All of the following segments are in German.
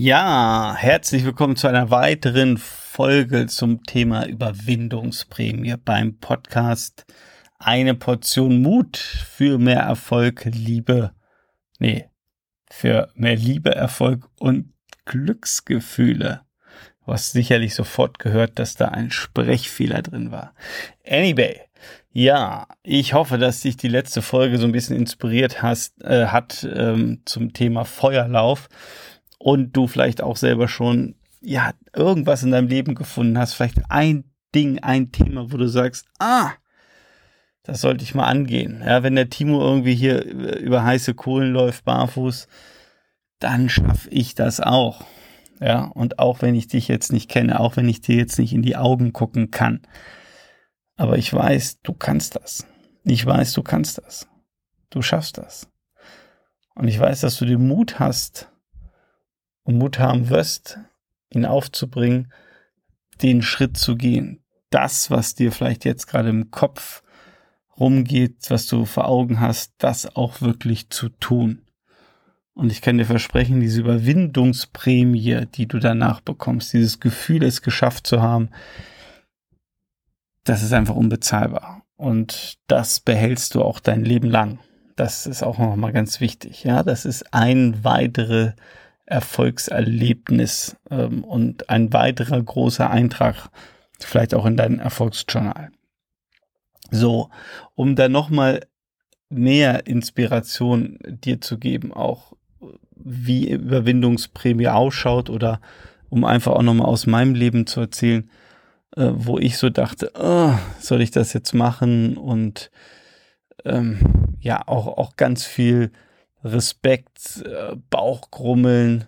Ja, herzlich willkommen zu einer weiteren Folge zum Thema Überwindungsprämie beim Podcast Eine Portion Mut für mehr Erfolg, Liebe, nee, für mehr Liebe, Erfolg und Glücksgefühle. Du hast sicherlich sofort gehört, dass da ein Sprechfehler drin war. Anyway, ja, ich hoffe, dass dich die letzte Folge so ein bisschen inspiriert hast, äh, hat ähm, zum Thema Feuerlauf und du vielleicht auch selber schon ja irgendwas in deinem Leben gefunden hast, vielleicht ein Ding, ein Thema, wo du sagst, ah, das sollte ich mal angehen. Ja, wenn der Timo irgendwie hier über heiße Kohlen läuft, barfuß, dann schaffe ich das auch. Ja, und auch wenn ich dich jetzt nicht kenne, auch wenn ich dir jetzt nicht in die Augen gucken kann. Aber ich weiß, du kannst das. Ich weiß, du kannst das. Du schaffst das. Und ich weiß, dass du den Mut hast, und Mut haben wirst, ihn aufzubringen, den Schritt zu gehen. Das, was dir vielleicht jetzt gerade im Kopf rumgeht, was du vor Augen hast, das auch wirklich zu tun. Und ich kann dir versprechen, diese Überwindungsprämie, die du danach bekommst, dieses Gefühl, es geschafft zu haben, das ist einfach unbezahlbar. Und das behältst du auch dein Leben lang. Das ist auch nochmal ganz wichtig. Ja, das ist ein weitere Erfolgserlebnis ähm, und ein weiterer großer Eintrag, vielleicht auch in dein Erfolgsjournal. So, um da nochmal mehr Inspiration dir zu geben, auch wie Überwindungsprämie ausschaut oder um einfach auch nochmal aus meinem Leben zu erzählen, äh, wo ich so dachte, oh, soll ich das jetzt machen und ähm, ja, auch, auch ganz viel Respekt, äh, Bauchgrummeln,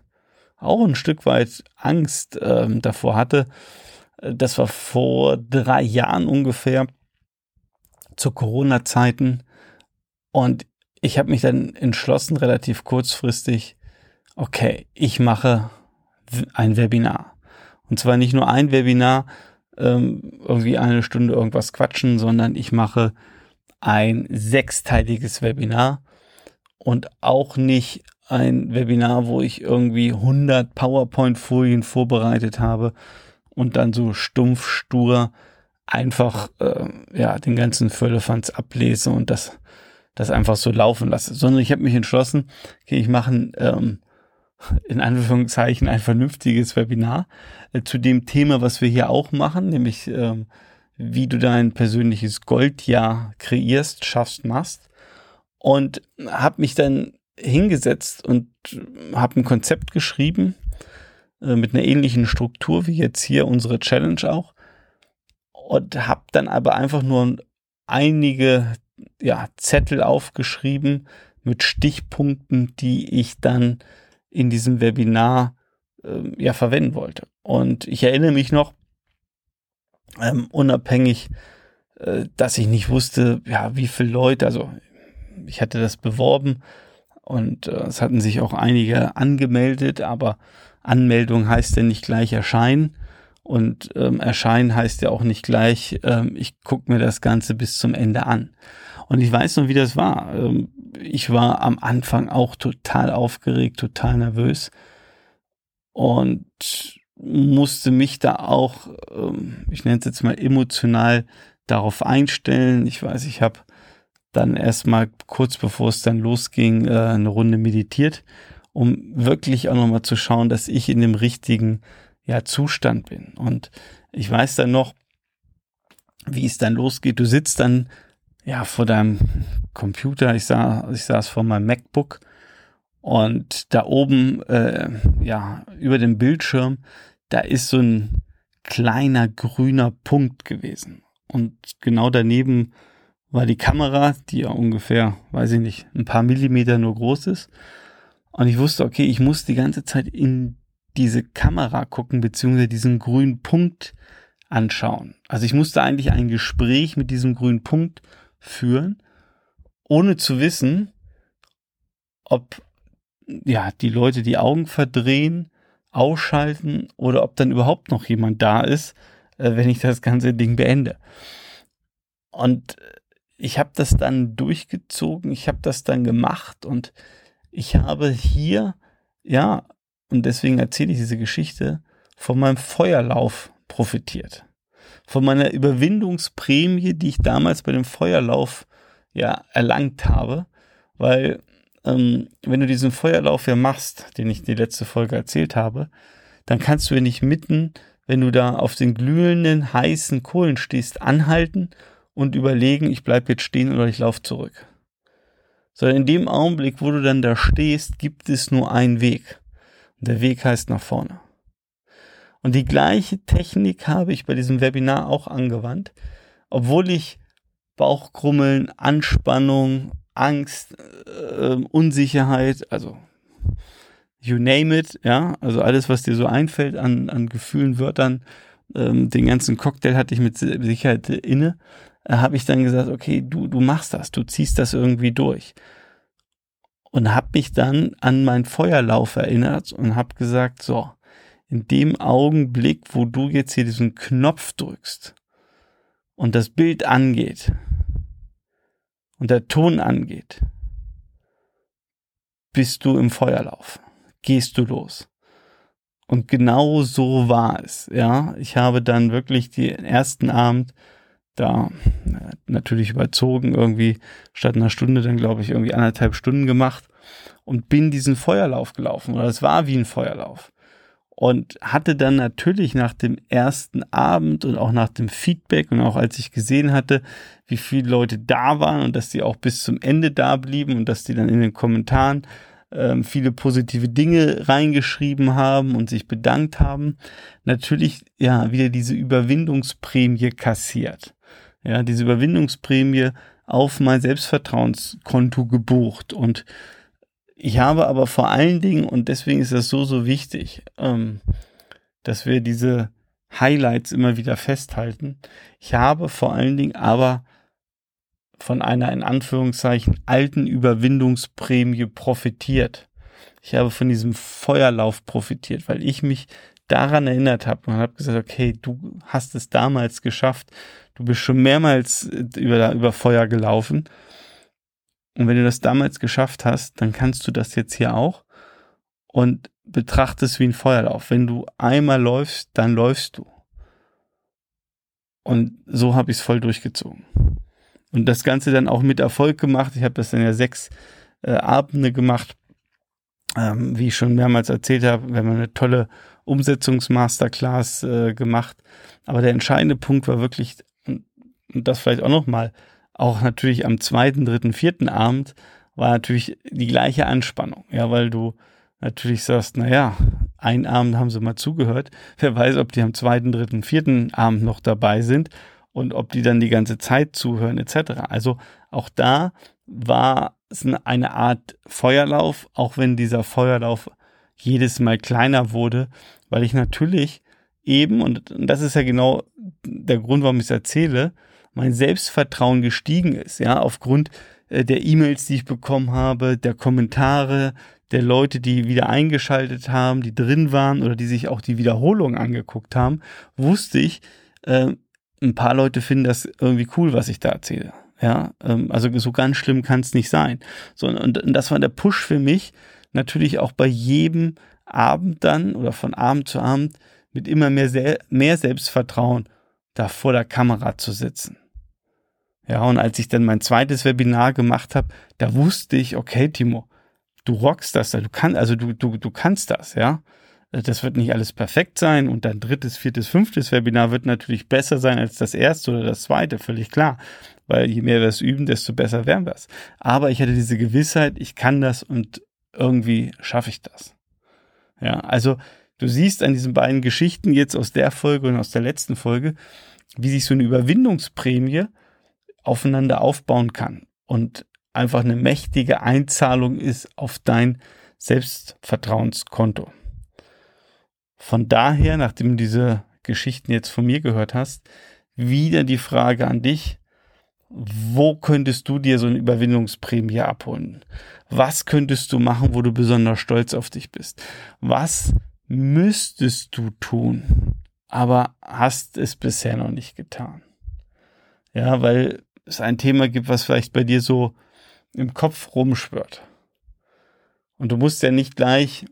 auch ein Stück weit Angst ähm, davor hatte. Das war vor drei Jahren ungefähr zu Corona-Zeiten. Und ich habe mich dann entschlossen, relativ kurzfristig, okay, ich mache ein Webinar. Und zwar nicht nur ein Webinar, ähm, irgendwie eine Stunde irgendwas quatschen, sondern ich mache ein sechsteiliges Webinar und auch nicht ein Webinar, wo ich irgendwie 100 PowerPoint-Folien vorbereitet habe und dann so stumpf stur einfach äh, ja den ganzen Völlefanz ablese und das das einfach so laufen lasse, sondern ich habe mich entschlossen, okay, ich mache ähm, in Anführungszeichen ein vernünftiges Webinar äh, zu dem Thema, was wir hier auch machen, nämlich ähm, wie du dein persönliches Goldjahr kreierst, schaffst, machst und habe mich dann hingesetzt und habe ein Konzept geschrieben äh, mit einer ähnlichen Struktur wie jetzt hier unsere Challenge auch und habe dann aber einfach nur einige ja, Zettel aufgeschrieben mit Stichpunkten, die ich dann in diesem Webinar äh, ja verwenden wollte. Und ich erinnere mich noch, ähm, unabhängig, äh, dass ich nicht wusste, ja, wie viele Leute, also ich hatte das beworben und äh, es hatten sich auch einige angemeldet, aber Anmeldung heißt ja nicht gleich erscheinen. Und ähm, erscheinen heißt ja auch nicht gleich, ähm, ich gucke mir das Ganze bis zum Ende an. Und ich weiß noch, wie das war. Ähm, ich war am Anfang auch total aufgeregt, total nervös und musste mich da auch, ähm, ich nenne es jetzt mal emotional, darauf einstellen. Ich weiß, ich habe dann erstmal kurz bevor es dann losging, äh, eine Runde meditiert, um wirklich auch nochmal zu schauen, dass ich in dem richtigen ja, Zustand bin. Und ich weiß dann noch, wie es dann losgeht. Du sitzt dann ja vor deinem Computer, ich, sah, ich saß vor meinem MacBook und da oben, äh, ja, über dem Bildschirm, da ist so ein kleiner grüner Punkt gewesen. Und genau daneben war die Kamera, die ja ungefähr, weiß ich nicht, ein paar Millimeter nur groß ist. Und ich wusste, okay, ich muss die ganze Zeit in diese Kamera gucken, beziehungsweise diesen grünen Punkt anschauen. Also ich musste eigentlich ein Gespräch mit diesem grünen Punkt führen, ohne zu wissen, ob ja, die Leute die Augen verdrehen, ausschalten oder ob dann überhaupt noch jemand da ist, äh, wenn ich das ganze Ding beende. Und ich habe das dann durchgezogen, ich habe das dann gemacht und ich habe hier ja und deswegen erzähle ich diese Geschichte, von meinem Feuerlauf profitiert. Von meiner Überwindungsprämie, die ich damals bei dem Feuerlauf ja erlangt habe, weil ähm, wenn du diesen Feuerlauf ja machst, den ich in die letzte Folge erzählt habe, dann kannst du ja nicht mitten, wenn du da auf den glühenden, heißen Kohlen stehst, anhalten und überlegen, ich bleibe jetzt stehen oder ich laufe zurück. Sondern in dem Augenblick, wo du dann da stehst, gibt es nur einen Weg. Und der Weg heißt nach vorne. Und die gleiche Technik habe ich bei diesem Webinar auch angewandt, obwohl ich Bauchkrummeln, Anspannung, Angst, äh, Unsicherheit, also you name it, ja, also alles, was dir so einfällt an, an Gefühlen, Wörtern, ähm, den ganzen Cocktail hatte ich mit Sicherheit inne, äh, habe ich dann gesagt, okay, du, du machst das, du ziehst das irgendwie durch. Und habe mich dann an meinen Feuerlauf erinnert und habe gesagt, so, in dem Augenblick, wo du jetzt hier diesen Knopf drückst und das Bild angeht und der Ton angeht, bist du im Feuerlauf, gehst du los. Und genau so war es, ja. Ich habe dann wirklich den ersten Abend da natürlich überzogen, irgendwie statt einer Stunde dann glaube ich irgendwie anderthalb Stunden gemacht und bin diesen Feuerlauf gelaufen. Oder es war wie ein Feuerlauf und hatte dann natürlich nach dem ersten Abend und auch nach dem Feedback und auch als ich gesehen hatte, wie viele Leute da waren und dass die auch bis zum Ende da blieben und dass die dann in den Kommentaren ähm, viele positive Dinge reingeschrieben haben und sich bedankt haben, natürlich ja wieder diese Überwindungsprämie kassiert. Ja, diese Überwindungsprämie auf mein Selbstvertrauenskonto gebucht und ich habe aber vor allen Dingen, und deswegen ist das so, so wichtig, ähm, dass wir diese Highlights immer wieder festhalten. Ich habe vor allen Dingen aber von einer in Anführungszeichen alten Überwindungsprämie profitiert. Ich habe von diesem Feuerlauf profitiert, weil ich mich daran erinnert habe und habe gesagt, okay, du hast es damals geschafft, du bist schon mehrmals über, über Feuer gelaufen und wenn du das damals geschafft hast, dann kannst du das jetzt hier auch und betrachtest wie ein Feuerlauf. Wenn du einmal läufst, dann läufst du. Und so habe ich es voll durchgezogen. Und das Ganze dann auch mit Erfolg gemacht. Ich habe das dann ja sechs äh, Abende gemacht. Ähm, wie ich schon mehrmals erzählt habe, wir haben eine tolle Umsetzungsmasterclass äh, gemacht. Aber der entscheidende Punkt war wirklich, und das vielleicht auch nochmal, auch natürlich am zweiten, dritten, vierten Abend war natürlich die gleiche Anspannung. Ja, weil du natürlich sagst, na ja, einen Abend haben sie mal zugehört. Wer weiß, ob die am zweiten, dritten, vierten Abend noch dabei sind und ob die dann die ganze Zeit zuhören etc. Also auch da war es eine Art Feuerlauf, auch wenn dieser Feuerlauf jedes Mal kleiner wurde, weil ich natürlich eben, und das ist ja genau der Grund, warum ich es erzähle, mein Selbstvertrauen gestiegen ist, ja, aufgrund äh, der E-Mails, die ich bekommen habe, der Kommentare, der Leute, die wieder eingeschaltet haben, die drin waren oder die sich auch die Wiederholung angeguckt haben, wusste ich, äh, ein paar Leute finden das irgendwie cool, was ich da erzähle. Ja, ähm, also so ganz schlimm kann es nicht sein. So, und, das war der Push für mich, natürlich auch bei jedem Abend dann oder von Abend zu Abend mit immer mehr, mehr Selbstvertrauen da vor der Kamera zu sitzen. Ja, und als ich dann mein zweites Webinar gemacht habe, da wusste ich, okay, Timo, du rockst das, du kannst, also du, du, du kannst das, ja. Das wird nicht alles perfekt sein und dein drittes, viertes, fünftes Webinar wird natürlich besser sein als das erste oder das zweite, völlig klar. Weil je mehr wir es üben, desto besser werden wir es. Aber ich hatte diese Gewissheit, ich kann das und irgendwie schaffe ich das. Ja, also du siehst an diesen beiden Geschichten jetzt aus der Folge und aus der letzten Folge, wie sich so eine Überwindungsprämie aufeinander aufbauen kann und einfach eine mächtige Einzahlung ist auf dein Selbstvertrauenskonto. Von daher, nachdem du diese Geschichten jetzt von mir gehört hast, wieder die Frage an dich, wo könntest du dir so eine Überwindungsprämie abholen? Was könntest du machen, wo du besonders stolz auf dich bist? Was müsstest du tun, aber hast es bisher noch nicht getan? Ja, weil es ein Thema gibt, was vielleicht bei dir so im Kopf rumschwört. Und du musst ja nicht gleich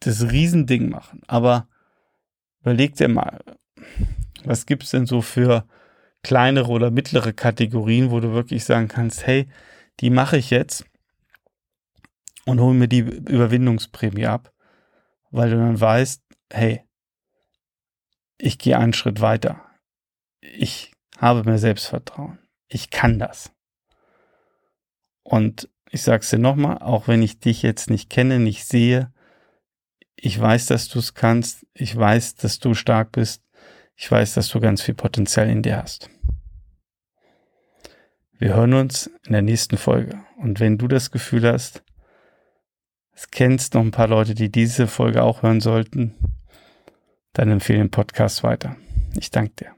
das Riesending machen. Aber überleg dir mal, was gibt's denn so für kleinere oder mittlere Kategorien, wo du wirklich sagen kannst, hey, die mache ich jetzt und hole mir die Überwindungsprämie ab, weil du dann weißt, hey, ich gehe einen Schritt weiter. Ich habe mehr Selbstvertrauen. Ich kann das. Und ich sag's dir nochmal, auch wenn ich dich jetzt nicht kenne, nicht sehe, ich weiß, dass du es kannst. Ich weiß, dass du stark bist. Ich weiß, dass du ganz viel Potenzial in dir hast. Wir hören uns in der nächsten Folge. Und wenn du das Gefühl hast, es kennst noch ein paar Leute, die diese Folge auch hören sollten, dann empfehle den Podcast weiter. Ich danke dir.